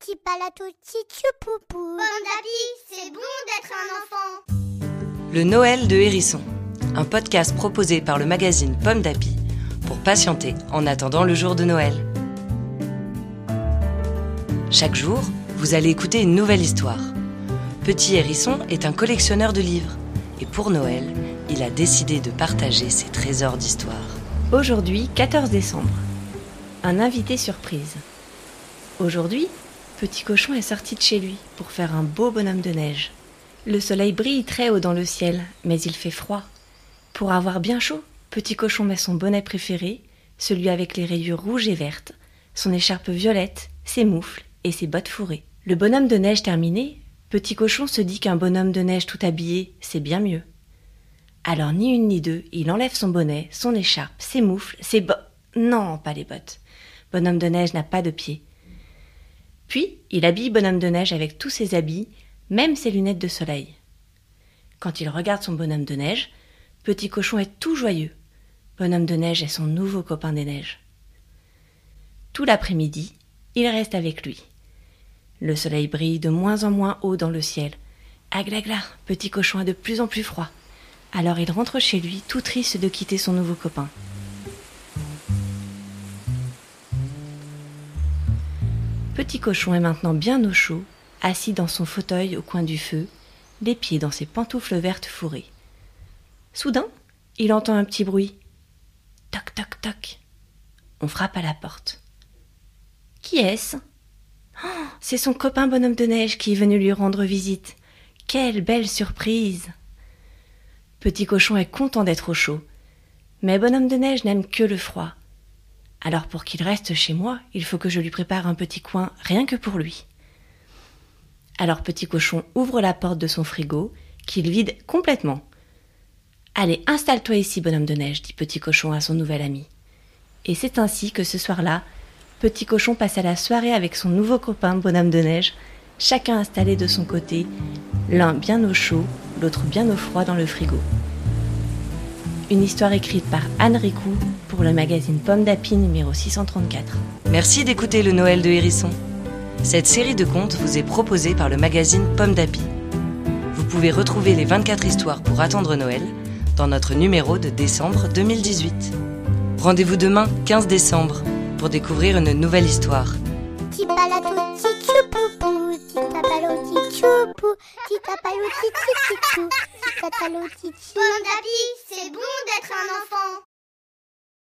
Petit palato, petit poupou. Pomme d'api, c'est bon d'être un enfant. Le Noël de Hérisson, un podcast proposé par le magazine Pomme d'Api pour patienter en attendant le jour de Noël. Chaque jour, vous allez écouter une nouvelle histoire. Petit Hérisson est un collectionneur de livres et pour Noël, il a décidé de partager ses trésors d'histoire. Aujourd'hui, 14 décembre. Un invité surprise. Aujourd'hui, Petit Cochon est sorti de chez lui pour faire un beau bonhomme de neige. Le soleil brille très haut dans le ciel, mais il fait froid. Pour avoir bien chaud, Petit Cochon met son bonnet préféré, celui avec les rayures rouges et vertes, son écharpe violette, ses moufles et ses bottes fourrées. Le bonhomme de neige terminé, Petit Cochon se dit qu'un bonhomme de neige tout habillé, c'est bien mieux. Alors ni une ni deux, il enlève son bonnet, son écharpe, ses moufles, ses bottes. Non, pas les bottes. Bonhomme de neige n'a pas de pieds. Puis, il habille Bonhomme de neige avec tous ses habits, même ses lunettes de soleil. Quand il regarde son bonhomme de neige, Petit Cochon est tout joyeux. Bonhomme de neige est son nouveau copain des neiges. Tout l'après-midi, il reste avec lui. Le soleil brille de moins en moins haut dans le ciel. Aglagla, Petit Cochon a de plus en plus froid. Alors il rentre chez lui, tout triste de quitter son nouveau copain. Petit cochon est maintenant bien au chaud, assis dans son fauteuil au coin du feu, les pieds dans ses pantoufles vertes fourrées. Soudain, il entend un petit bruit. Toc toc toc. On frappe à la porte. Qui est-ce? Oh, C'est son copain bonhomme de neige qui est venu lui rendre visite. Quelle belle surprise Petit cochon est content d'être au chaud. Mais bonhomme de neige n'aime que le froid. Alors pour qu'il reste chez moi, il faut que je lui prépare un petit coin rien que pour lui. Alors Petit Cochon ouvre la porte de son frigo, qu'il vide complètement. Allez, installe-toi ici, bonhomme de neige, dit Petit Cochon à son nouvel ami. Et c'est ainsi que ce soir-là, Petit Cochon passa la soirée avec son nouveau copain, bonhomme de neige, chacun installé de son côté, l'un bien au chaud, l'autre bien au froid dans le frigo une histoire écrite par Anne Ricou pour le magazine Pomme d'Api numéro 634. Merci d'écouter le Noël de Hérisson. Cette série de contes vous est proposée par le magazine Pomme d'Api. Vous pouvez retrouver les 24 histoires pour attendre Noël dans notre numéro de décembre 2018. Rendez-vous demain, 15 décembre, pour découvrir une nouvelle histoire. Bon d'api, c'est bon d'être un enfant.